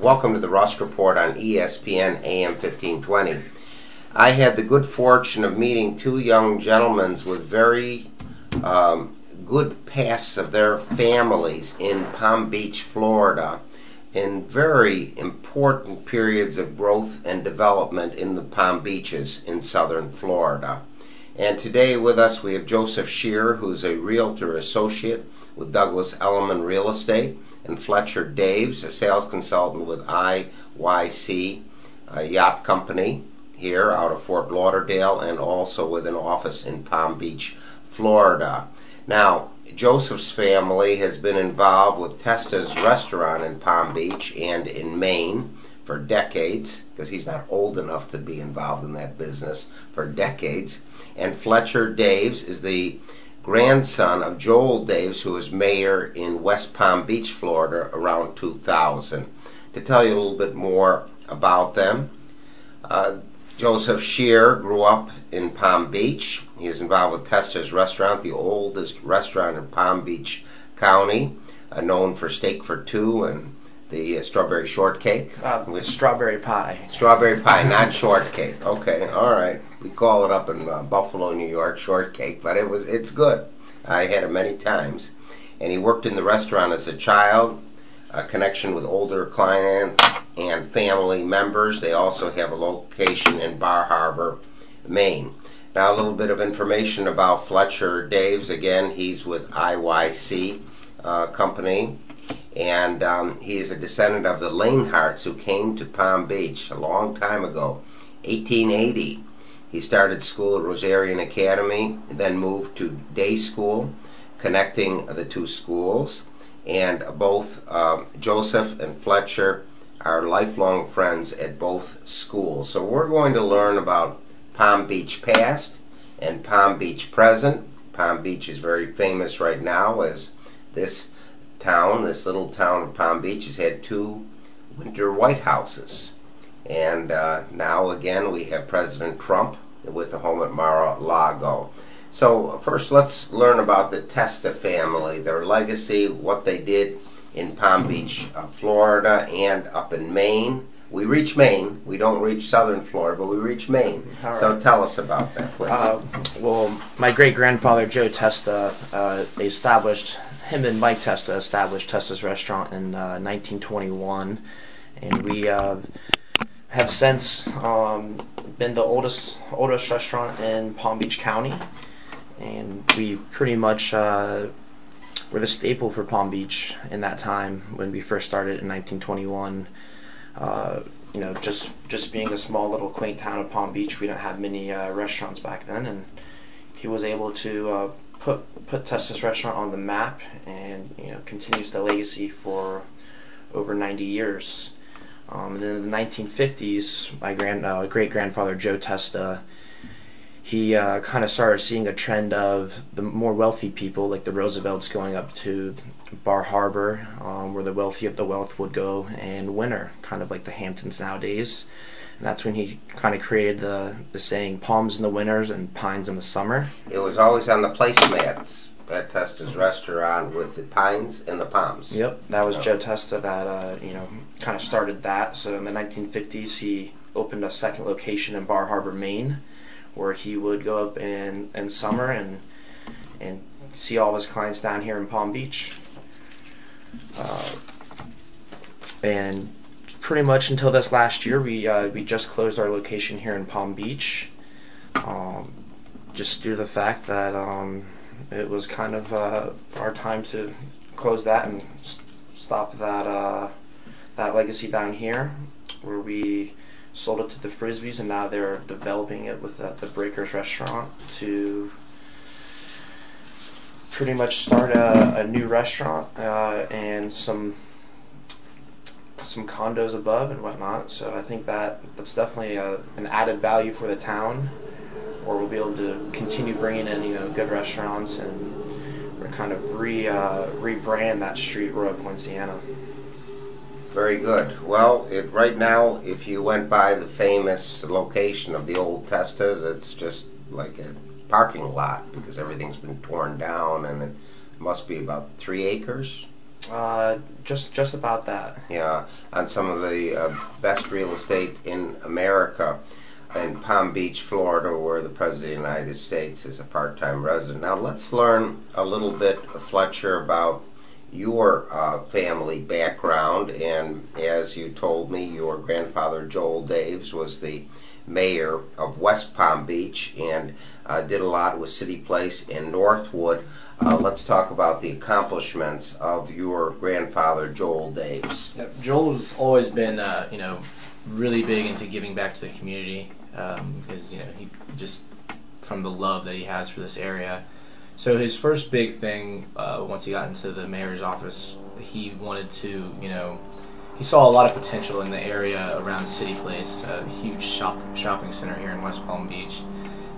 Welcome to the Rusk Report on ESPN AM 1520. I had the good fortune of meeting two young gentlemen with very um, good pasts of their families in Palm Beach, Florida, in very important periods of growth and development in the Palm Beaches in southern Florida. And today with us we have Joseph Scherer, who's a realtor associate with Douglas Elliman Real Estate, and Fletcher Daves, a sales consultant with IYC a Yacht Company here out of Fort Lauderdale, and also with an office in Palm Beach, Florida. Now, Joseph's family has been involved with Testa's restaurant in Palm Beach and in Maine for decades, because he's not old enough to be involved in that business for decades. And Fletcher Daves is the grandson of Joel Daves, who was mayor in West Palm Beach, Florida around 2000. To tell you a little bit more about them, uh, Joseph Scherer grew up in Palm Beach. He was involved with Testa's Restaurant, the oldest restaurant in Palm Beach County, uh, known for steak for two and the uh, strawberry shortcake. Uh, with strawberry pie. Strawberry pie, not shortcake. Okay, all right. We call it up in uh, Buffalo, New York, shortcake, but it was it's good. I had it many times, and he worked in the restaurant as a child. A connection with older clients and family members. They also have a location in Bar Harbor, Maine. Now, a little bit of information about Fletcher Daves. Again, he's with IYC uh, Company, and um, he is a descendant of the Lainharts who came to Palm Beach a long time ago, 1880. He started school at Rosarian Academy, then moved to day school, connecting the two schools. And both uh, Joseph and Fletcher are lifelong friends at both schools. So we're going to learn about Palm Beach past and Palm Beach present. Palm Beach is very famous right now as this town, this little town of Palm Beach, has had two winter White Houses. And uh, now again we have President Trump with the home at Mar-a-Lago. So first let's learn about the Testa family, their legacy, what they did in Palm Beach, uh, Florida, and up in Maine. We reach Maine. We don't reach southern Florida, but we reach Maine. All So tell us about that, please. Uh, well, my great grandfather Joe Testa uh, established him and Mike Testa established Testa's restaurant in uh, 1921, and we uh, have since um, been the oldest oldest restaurant in Palm Beach County, and we pretty much uh, were the staple for Palm Beach in that time when we first started in 1921. Uh, you know, just just being a small little quaint town of Palm Beach, we didn't have many uh, restaurants back then, and he was able to uh, put put Testa's restaurant on the map, and you know continues the legacy for over 90 years. Um, and then in the 1950s, my grand uh, great grandfather Joe Testa, he uh, kind of started seeing a trend of the more wealthy people, like the Roosevelts, going up to Bar Harbor, um, where the wealthy of the wealth would go and winter, kind of like the Hamptons nowadays. And that's when he kind of created the, the saying palms in the winters and pines in the summer. it was always on the placemats at Testa's restaurant with the pines and the palms. Yep, that was Joe Testa that uh, you know kind of started that. So in the 1950s, he opened a second location in Bar Harbor, Maine, where he would go up in in summer and and see all of his clients down here in Palm Beach. Uh, and pretty much until this last year, we uh, we just closed our location here in Palm Beach, um, just due to the fact that um, it was kind of uh, our time to close that and stop that uh, that legacy down here, where we sold it to the Frisbees, and now they're developing it with the, the Breakers restaurant to pretty much start a, a new restaurant uh, and some some condos above and whatnot. So I think that that's definitely a, an added value for the town, where we'll be able to continue bringing in you know good restaurants and kind of re uh, rebrand that street Royal Poinciana. Very good. Well, it, right now, if you went by the famous location of the old Testas, it's just like a parking lot because everything's been torn down and it must be about three acres. Uh, just just about that. Yeah, on some of the uh, best real estate in America, in Palm Beach, Florida, where the President of the United States is a part-time resident. Now let's learn a little bit, Fletcher, about your uh, family background. And as you told me, your grandfather Joel Daves was the mayor of West Palm Beach and uh, did a lot with City Place in Northwood. Uh, let's talk about the accomplishments of your grandfather Joel Daves. Yep. Joel's always been, uh, you know, really big into giving back to the community. Um, is you know he just from the love that he has for this area. So his first big thing uh, once he got into the mayor's office, he wanted to, you know, he saw a lot of potential in the area around City Place, a huge shop shopping center here in West Palm Beach.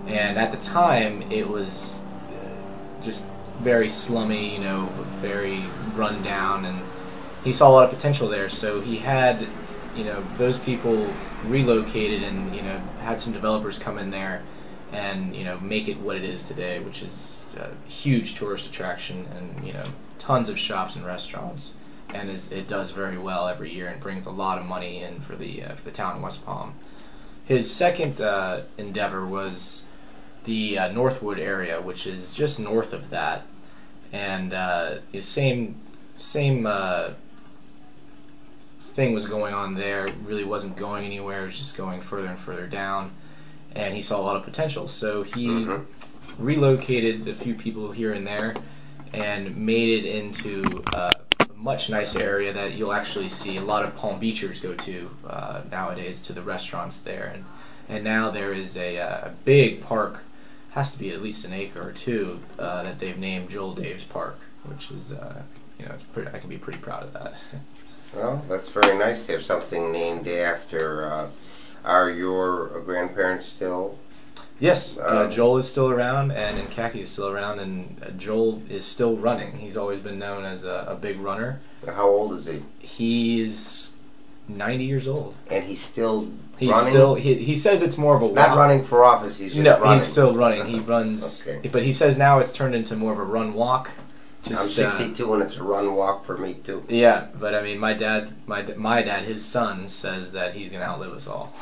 And at the time, it was uh, just very slummy, you know, very run down, and he saw a lot of potential there. So he had, you know, those people relocated and you know had some developers come in there and you know make it what it is today, which is a huge tourist attraction and you know tons of shops and restaurants, and is, it does very well every year and brings a lot of money in for the uh, for the town of West Palm. His second uh, endeavor was the uh, Northwood area, which is just north of that, and uh, the same same uh, thing was going on there. Really wasn't going anywhere. It was just going further and further down, and he saw a lot of potential. So he Mhm. relocated a few people here and there, and made it into uh, a much nicer area that you'll actually see a lot of Palm Beachers go to uh, nowadays to the restaurants there, and and now there is a, uh, a big park, has to be at least an acre or two uh, that they've named Joel Daves Park, which is uh, you know it's pretty, I can be pretty proud of that. Well, that's very nice to have something named after. Uh, are your grandparents still? Yes, uh, Um, Joel is still around, and Nkaki is still around, and uh, Joel is still running. He's always been known as a, a big runner. How old is he? He's 90 years old. And he's still He's running. still he, he says it's more of a walk. not running for office. He's just no, running. he's still running. He runs, Okay. but he says now it's turned into more of a run walk. I'm Just, uh, 62 and it's a run walk for me too. yeah, but I mean, my dad, my my dad, his son says that he's gonna outlive us all.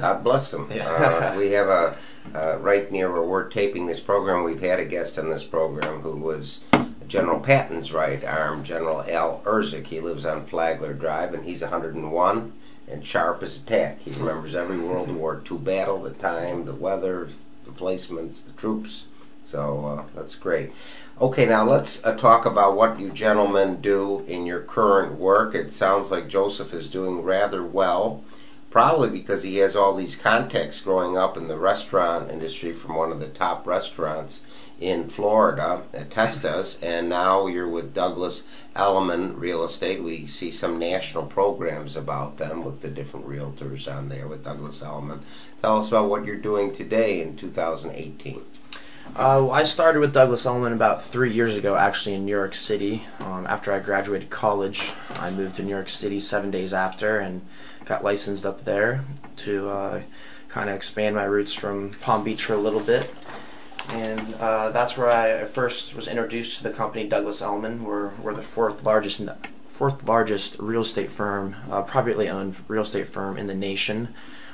God bless him. Yeah. Uh, we have a uh, right near where we're taping this program. We've had a guest on this program who was General Patton's right arm, General Al Irzyk. He lives on Flagler Drive, and he's 101 and sharp as a tack. He remembers every World War II battle, the time, the weather, the placements, the troops. So uh, that's great. Okay, now let's uh, talk about what you gentlemen do in your current work. It sounds like Joseph is doing rather well probably because he has all these contacts growing up in the restaurant industry from one of the top restaurants in Florida, at Testas, and now you're with Douglas Elliman Real Estate. We see some national programs about them with the different realtors on there with Douglas Elliman. Tell us about what you're doing today in 2018. Uh, I started with Douglas Elliman about three years ago, actually in New York City. Um, after I graduated college, I moved to New York City seven days after and got licensed up there to uh, kind of expand my roots from Palm Beach for a little bit. And uh, that's where I first was introduced to the company Douglas Elliman. We're, we're the fourth largest fourth largest real estate firm, uh, privately owned real estate firm in the nation.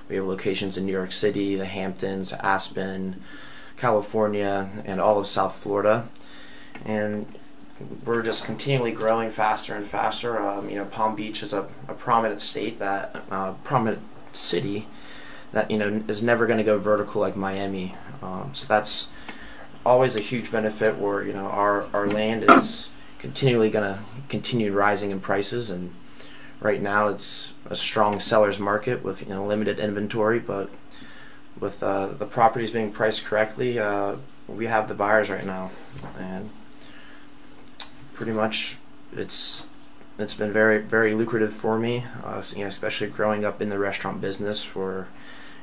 We have locations in New York City, the Hamptons, Aspen, California, and all of South Florida. And we're just continually growing faster and faster. Um, you know, Palm Beach is a, a prominent state that uh, prominent city that you know is never going to go vertical like Miami. Um, so that's always a huge benefit. Where you know our our land is continually going to continue rising in prices, and right now it's a strong seller's market with you know limited inventory, but with uh, the properties being priced correctly, uh, we have the buyers right now, and pretty much it's it's been very very lucrative for me, uh, you know, especially growing up in the restaurant business where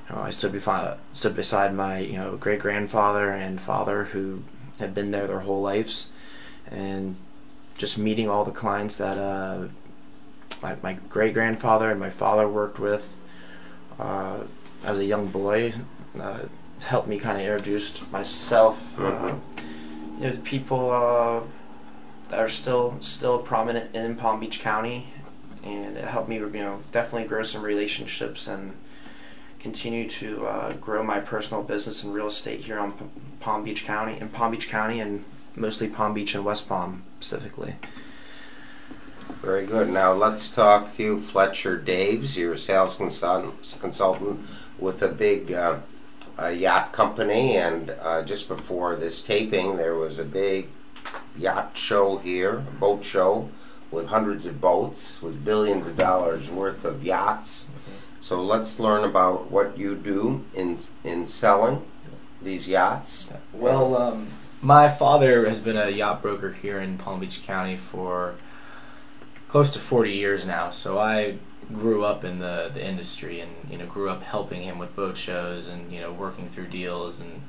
you know, I stood beside stood beside my you know great grandfather and father who had been there their whole lives, and just meeting all the clients that uh, my my great grandfather and my father worked with uh, as a young boy uh, helped me kind of introduce myself. Uh, you know, people uh, that are still still prominent in Palm Beach County, and it helped me, you know, definitely grow some relationships and continue to uh, grow my personal business in real estate here on P- Palm Beach County, in Palm Beach County, and mostly Palm Beach and West Palm specifically. Very good. Now let's talk to you, Fletcher Daves. You're a sales consultant, consultant with a big uh, uh, yacht company, and uh, just before this taping, there was a big yacht show here, a boat show with hundreds of boats, with billions of dollars worth of yachts. So let's learn about what you do in in selling these yachts. Well, um, my father has been a yacht broker here in Palm Beach County for close to 40 years now. So I grew up in the, the industry and you know grew up helping him with boat shows and you know working through deals and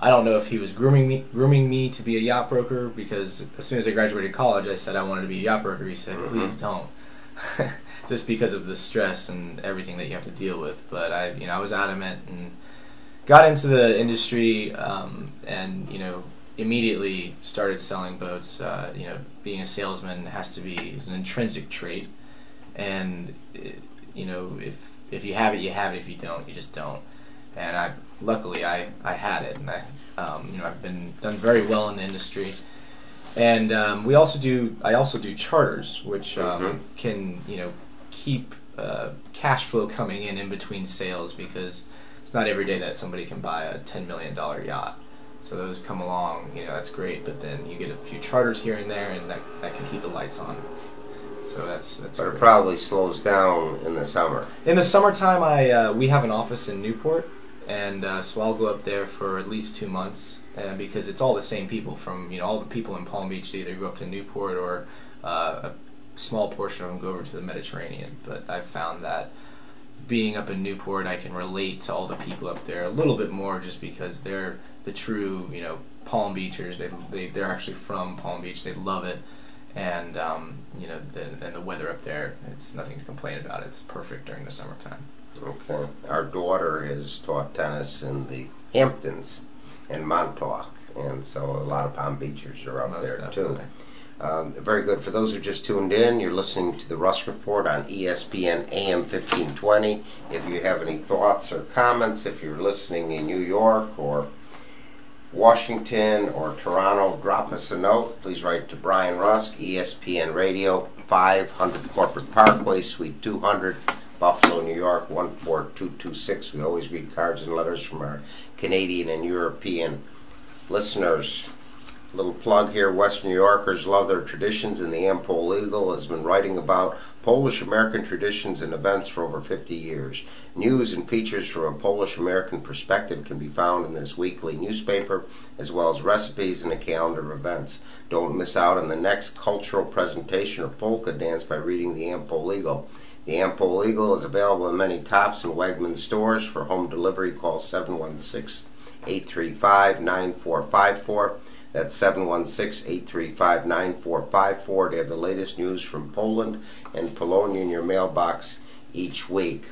I don't know if he was grooming me grooming me to be a yacht broker because as soon as I graduated college I said I wanted to be a yacht broker. He said, "Please don't." Just because of the stress and everything that you have to deal with, but I, you know, I was adamant and got into the industry, um, and you know, immediately started selling boats. Uh, you know, being a salesman has to be is an intrinsic trait, and it, you know, if if you have it, you have it. If you don't, you just don't. And I, luckily, I, I had it, and I, um, you know, I've been done very well in the industry. And um, we also do, I also do charters, which um, Mhm. can, you know, keep uh, cash flow coming in in between sales because it's not every day that somebody can buy a ten million dollar yacht. So those come along, you know, that's great. But then you get a few charters here and there, and that that can keep the lights on. So that's that's. But it probably slows down in the summer. In the summertime, I uh, we have an office in Newport, and uh, so I'll go up there for at least two months, uh, because it's all the same people from you know all the people in Palm Beach they either go up to Newport or uh, a small portion of them go over to the Mediterranean. But I've found that being up in Newport, I can relate to all the people up there a little bit more, just because they're the true you know Palm Beachers. They they they're actually from Palm Beach. They love it. And um, you know, the, and the weather up there, it's nothing to complain about. It's perfect during the summertime. Okay. Our daughter has taught tennis in the Hamptons and Montauk, and so a lot of Palm Beachers are up Most there definitely. too. Um, very good. For those who just tuned in, you're listening to the Rusk Report on ESPN AM 1520. If you have any thoughts or comments, if you're listening in New York or Washington or Toronto, drop us a note. Please write to Brian Rusk, ESPN Radio, 500 Corporate Parkway, Suite 200, Buffalo, New York, 14226. We always read cards and letters from our Canadian and European listeners. Little plug here Western New Yorkers love their traditions, and the Ampol Eagle has been writing about Polish American traditions and events for over 50 years. News and features from a Polish American perspective can be found in this weekly newspaper, as well as recipes and a calendar of events. Don't miss out on the next cultural presentation of polka dance by reading the Ampol Eagle. The Ampol Eagle is available in many Tops and Wegmans stores. For home delivery, call 716 835 9454. That's 716 835 9454 to have the latest news from Poland and Polonia in your mailbox each week.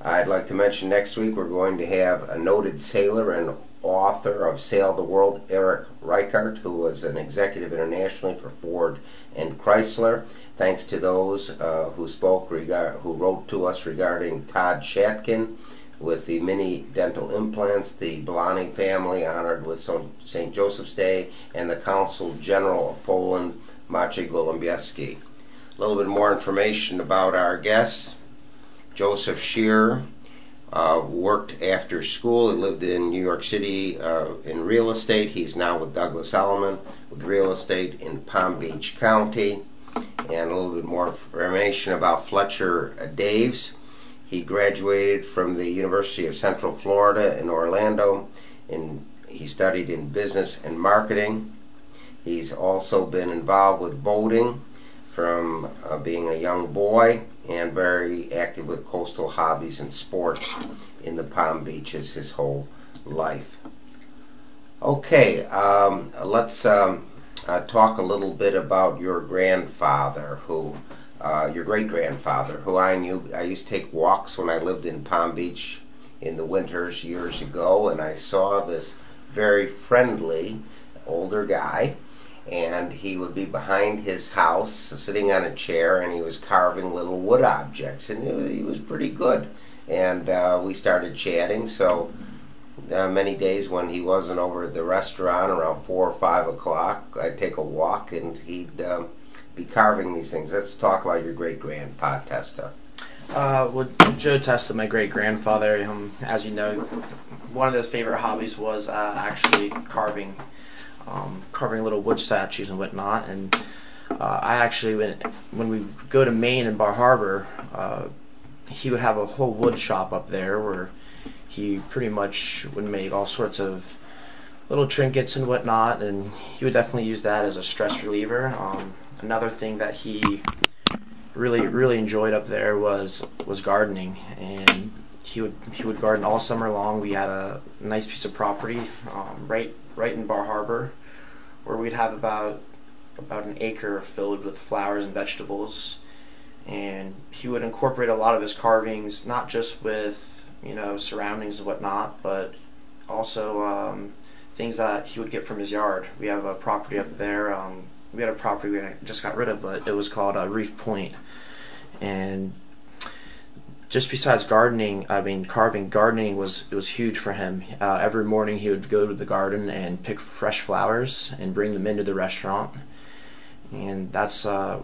I'd like to mention next week we're going to have a noted sailor and author of Sail the World, Eric Reichart, who was an executive internationally for Ford and Chrysler. Thanks to those uh, who spoke, who wrote to us regarding Todd Shatkin with the mini dental implants, the Blani family honored with St. Joseph's Day, and the Consul General of Poland, Maciej Golubiewski. A little bit more information about our guests. Joseph Scherer uh, worked after school. He lived in New York City uh, in real estate. He's now with Douglas Elliman with real estate in Palm Beach County. And a little bit more information about Fletcher Daves. He graduated from the University of Central Florida in Orlando. and he studied in business and marketing. He's also been involved with boating. from uh, being a young boy and very active with coastal hobbies and sports in the Palm Beaches his whole life. Okay, um, let's um, uh, talk a little bit about your grandfather, who, uh, your great grandfather, who I knew. I used to take walks when I lived in Palm Beach in the winters years ago, and I saw this very friendly older guy. And he would be behind his house, sitting on a chair, and he was carving little wood objects, and he was, pretty good. And uh, we started chatting, so uh, many days when he wasn't over at the restaurant around four or five o'clock, I'd take a walk and he'd um, be carving these things. Let's talk about your great grandpa Testa. Uh, well, Joe Testa, my great grandfather, um, as you know, one of his favorite hobbies was uh, actually carving, um, carving little wood statues and whatnot. And uh, I actually, when when we go to Maine and Bar Harbor, uh, he would have a whole wood shop up there where he pretty much would make all sorts of little trinkets and whatnot, and he would definitely use that as a stress reliever. Um, another thing that he really really enjoyed up there was was gardening, and he would he would garden all summer long. We had a nice piece of property um, right right in Bar Harbor, where we'd have about about an acre filled with flowers and vegetables, and he would incorporate a lot of his carvings not just with you know, surroundings and whatnot, but also um, things that he would get from his yard. We have a property up there. Um, we had a property we just got rid of, but it was called uh, Reef Point, and just besides gardening, I mean carving, gardening was it was huge for him. Uh, every morning he would go to the garden and pick fresh flowers and bring them into the restaurant, and that's uh,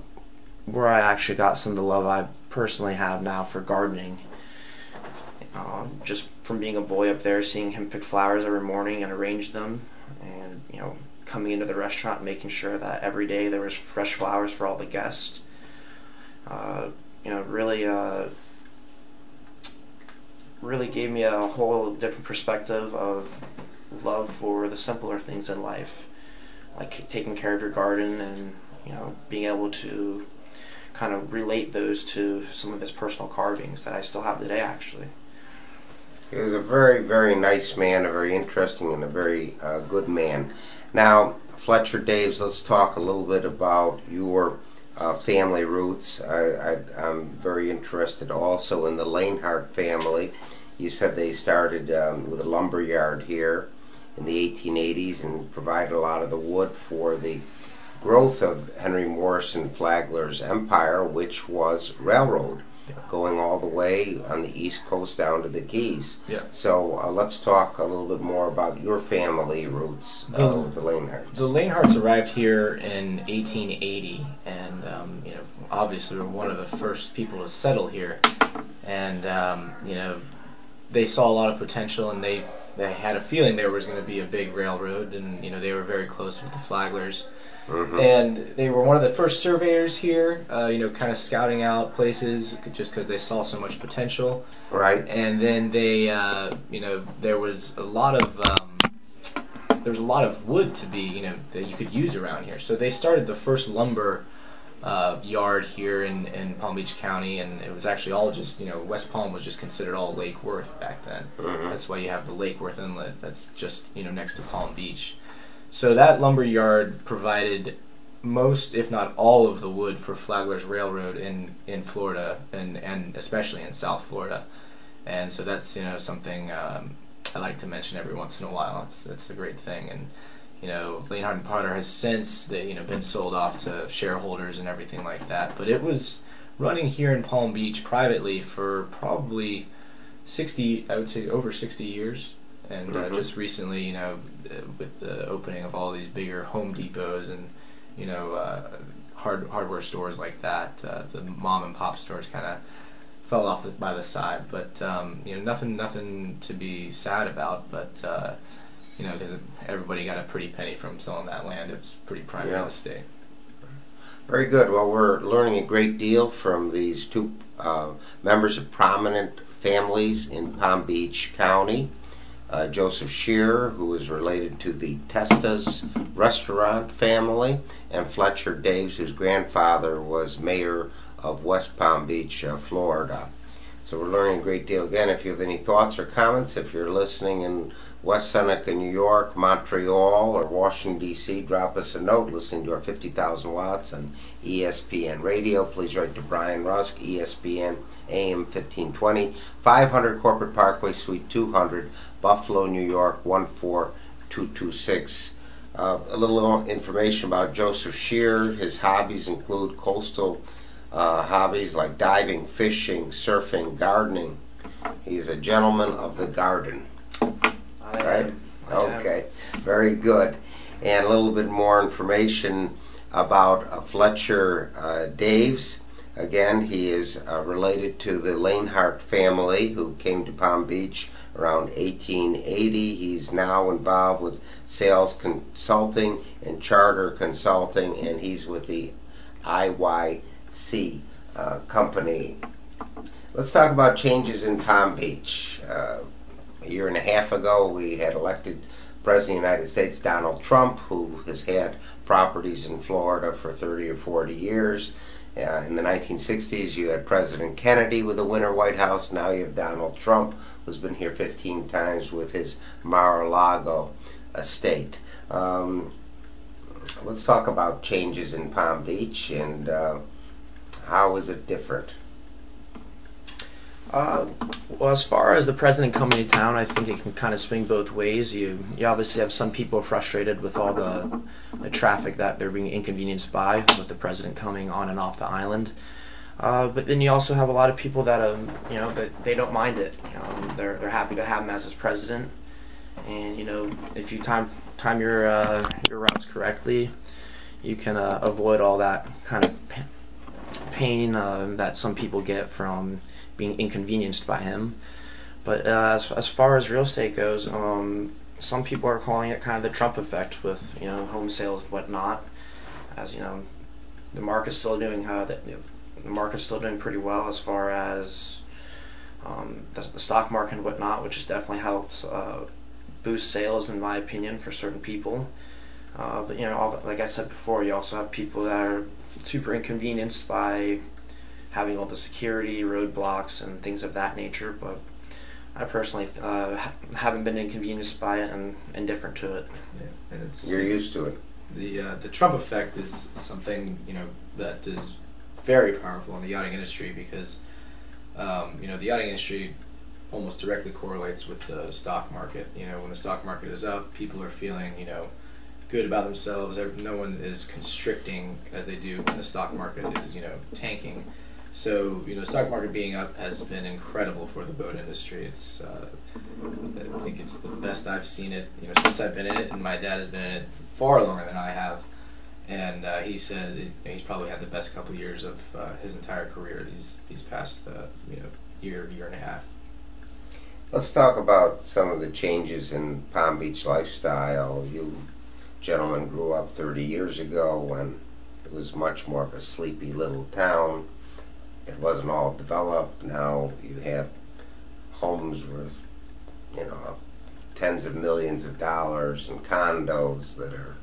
where I actually got some of the love I personally have now for gardening. Um, just from being a boy up there, seeing him pick flowers every morning and arrange them, and you know, coming into the restaurant, making sure that every day there was fresh flowers for all the guests. Uh, you know, really, uh, really gave me a whole different perspective of love for the simpler things in life, like taking care of your garden and you know being able to kind of relate those to some of his personal carvings that I still have today, actually. He was a very, very nice man, a very interesting and a very uh, good man. Now, Fletcher Daves, let's talk a little bit about your uh, family roots. I, am very interested also in the Lainhart family. You said they started um, with a lumber yard here in the 1880s and provided a lot of the wood for the growth of Henry Morrison Flagler's empire, which was railroad going all the way on the east coast down to the Keys. Yeah. So uh, let's talk a little bit more about your family roots, uh, the, the Lainharts. The Lainharts arrived here in 1880, and um, you know, obviously, were one of the first people to settle here, and um, you know, they saw a lot of potential, and they they had a feeling there was going to be a big railroad, and you know, they were very close with the Flaglers. Mm-hmm. And they were one of the first surveyors here, uh, you know, kind of scouting out places just because they saw so much potential. Right. And then they, uh, you know, there was a lot of um, there was a lot of wood to be, you know, that you could use around here. So they started the first lumber uh, yard here in, in Palm Beach County, and it was actually all just, you know, West Palm was just considered all Lake Worth back then. Mm-hmm. That's why you have the Lake Worth Inlet. That's just, you know, next to Palm Beach. So that lumber yard provided most, if not all, of the wood for Flagler's Railroad in, in Florida and, and especially in South Florida. And so that's you know something um, I like to mention every once in a while. It's it's a great thing, and you know Lainhart and Potter has since they you know been sold off to shareholders and everything like that. But it was running here in Palm Beach privately for probably sixty, I would say over sixty years and uh, mm-hmm. just recently, you know, uh, with the opening of all these bigger Home Depots and you know uh, hard hardware stores like that, uh, the mom and pop stores kind of fell off the, by the side. But um, you know, nothing nothing to be sad about. But uh, you know, because everybody got a pretty penny from selling that land. It was pretty prime yeah. real estate. Very good. Well, we're learning a great deal from these two uh, members of prominent families in Palm Beach County. Uh, Joseph Scherer, who is related to the Testas restaurant family, and Fletcher Daves, whose grandfather was mayor of West Palm Beach, uh, Florida. So we're learning a great deal. Again, if you have any thoughts or comments, if you're listening in West Seneca, New York, Montreal, or Washington, D.C., drop us a note listening to our 50,000 watts on ESPN radio. Please write to Brian Rusk, ESPN AM 1520, 500 Corporate Parkway, Suite 200, Buffalo, New York 14226. Uh, a little information about Joseph Scherer. His hobbies include coastal uh, hobbies like diving, fishing, surfing, gardening. He is a gentleman of the garden. Right? Okay, very good. And a little bit more information about uh, Fletcher uh, Daves. Again, he is uh, related to the Lainhart family who came to Palm Beach around 1880. He's now involved with sales consulting and charter consulting, and he's with the IYC uh, company. Let's talk about changes in Palm Beach. Uh, a year and a half ago, we had elected President of the United States Donald Trump, who has had properties in Florida for 30 or 40 years. Uh, in the 1960s, you had President Kennedy with a Winter White House. Now you have Donald Trump, who's been here 15 times with his Mar-a-Lago estate. Um, let's talk about changes in Palm Beach and uh, how is it different? Uh, well, as far as the president coming to town, I think it can kind of swing both ways. You you obviously have some people frustrated with all the, the traffic that they're being inconvenienced by with the president coming on and off the island. Uh, but then you also have a lot of people that um, you know that they don't mind it. You know, they're they're happy to have him as his president, and you know if you time time your uh, your routes correctly, you can uh, avoid all that kind of pain uh, that some people get from being inconvenienced by him. But uh, as, as far as real estate goes, um, some people are calling it kind of the Trump effect with you know home sales and whatnot. As you know, the market's still doing uh, the, the market's still doing pretty well as far as um, the, the, stock market and whatnot, which has definitely helped uh, boost sales in my opinion for certain people. Uh, but you know, all, like I said before, you also have people that are super inconvenienced by having all the security roadblocks and things of that nature. But I personally uh, ha- haven't been inconvenienced by it and indifferent to it. Yeah, and it's You're used to it. the uh, the Trump effect is something you know that is very powerful in the yachting industry because um, you know the yachting industry almost directly correlates with the stock market. You know, when the stock market is up, people are feeling you know good about themselves. No one is constricting as they do when the stock market is you know tanking. So you know, stock market being up has been incredible for the boat industry. It's uh, I think it's the best I've seen it. You know, since I've been in it, and my dad has been in it far longer than I have. And uh, he said he's probably had the best couple years of uh, his entire career these these past uh, you know year year and a half. Let's talk about some of the changes in Palm Beach lifestyle. You gentlemen grew up 30 years ago when it was much more of a sleepy little town it wasn't all developed. Now you have homes worth, you know, tens of millions of dollars and condos that are,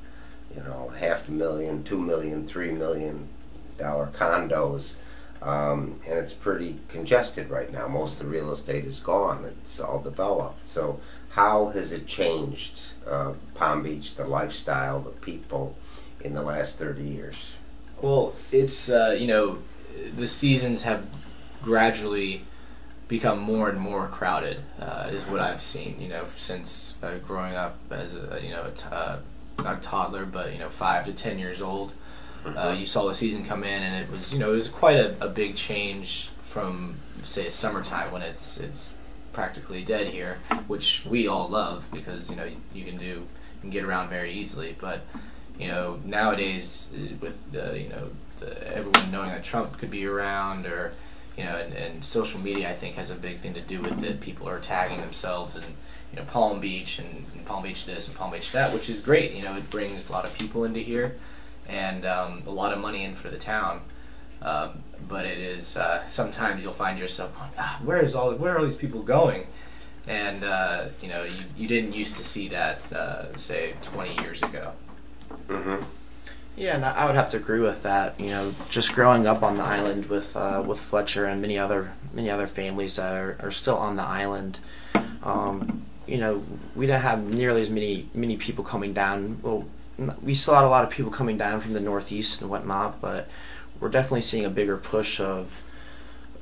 you know, half a million, two million, three million dollar condos. Um, and it's pretty congested right now. Most of the real estate is gone. It's all developed. So, how has it changed uh, Palm Beach, the lifestyle, the people in the last 30 years? Well, it's, uh, you know, the seasons have gradually become more and more crowded. Uh, is what I've seen. You know, since uh, growing up as a you know a t- uh, not toddler, but you know five to ten years old. Uh, mm-hmm. you saw the season come in, and it was you know it was quite a, a big change from say summertime when it's it's practically dead here, which we all love because you know you, you can do you can get around very easily, but you know nowadays uh, with the you know the, everyone knowing that Trump could be around, or you know, and, and social media I think has a big thing to do with it. People are tagging themselves and you know Palm Beach and, and Palm Beach this and Palm Beach that, which is great. You know, it brings a lot of people into here and um, a lot of money in for the town. Um, but it is uh, sometimes you'll find yourself ah, where is all where are all these people going? and uh, you know you, you didn't used to see that uh, say 20 years ago. Mm-hmm. Yeah, and I would have to agree with that. You know, just growing up on the island with uh, with Fletcher and many other many other families that are, are still on the island. Um, you know, we didn't have nearly as many many people coming down. Well, we still had a lot of people coming down from the northeast and whatnot, but we're definitely seeing a bigger push of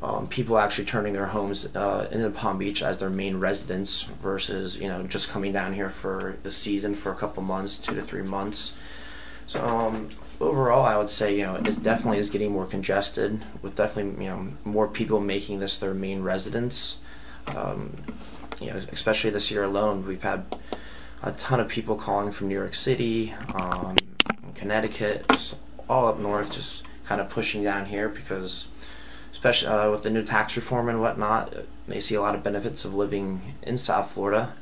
um, people actually turning their homes uh, into Palm Beach as their main residence versus you know just coming down here for the season for a couple months, two to three months. So um, overall, I would say you know it definitely is getting more congested with definitely you know more people making this their main residence. Um, you know, especially this year alone, we've had a ton of people calling from New York City, um, Connecticut, all up north, just kind of pushing down here because, especially uh, with the new tax reform and whatnot, they see a lot of benefits of living in South Florida,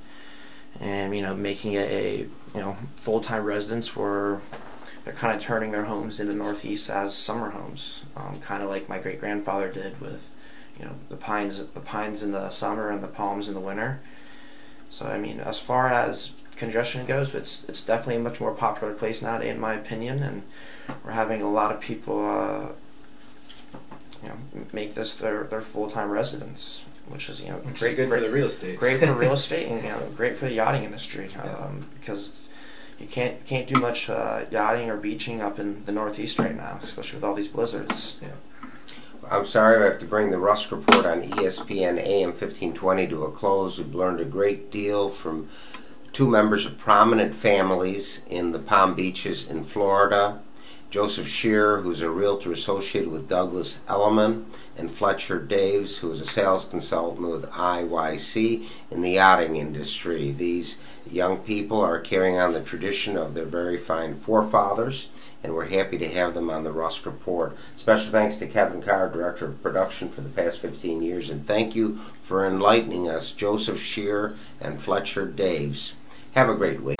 and you know, making it a you know full-time residence where they're kind of turning their homes in the Northeast as summer homes, um, kind of like my great grandfather did with you know the pines the pines in the summer and the palms in the winter. So I mean, as far as congestion goes, it's it's definitely a much more popular place now, in my opinion, and we're having a lot of people, uh, you know, make this their their full time residence, which is you know Which great good great, for the real estate. great for real estate, and you know great for the yachting industry um, because you can't can't do much uh, yachting or beaching up in the Northeast right now, especially with all these blizzards. Yeah. I'm sorry I have to bring the Rusk Report on ESPN AM 1520 to a close. We've learned a great deal from two members of prominent families in the Palm Beaches in Florida. Joseph Scherer, who's a realtor associated with Douglas Elliman, and Fletcher Daves, who is a sales consultant with IYC in the yachting industry. These young people are carrying on the tradition of their very fine forefathers, and we're happy to have them on the Rusk Report. Special thanks to Kevin Carr, Director of Production for the past 15 years, and thank you for enlightening us, Joseph Scherer and Fletcher Daves. Have a great week.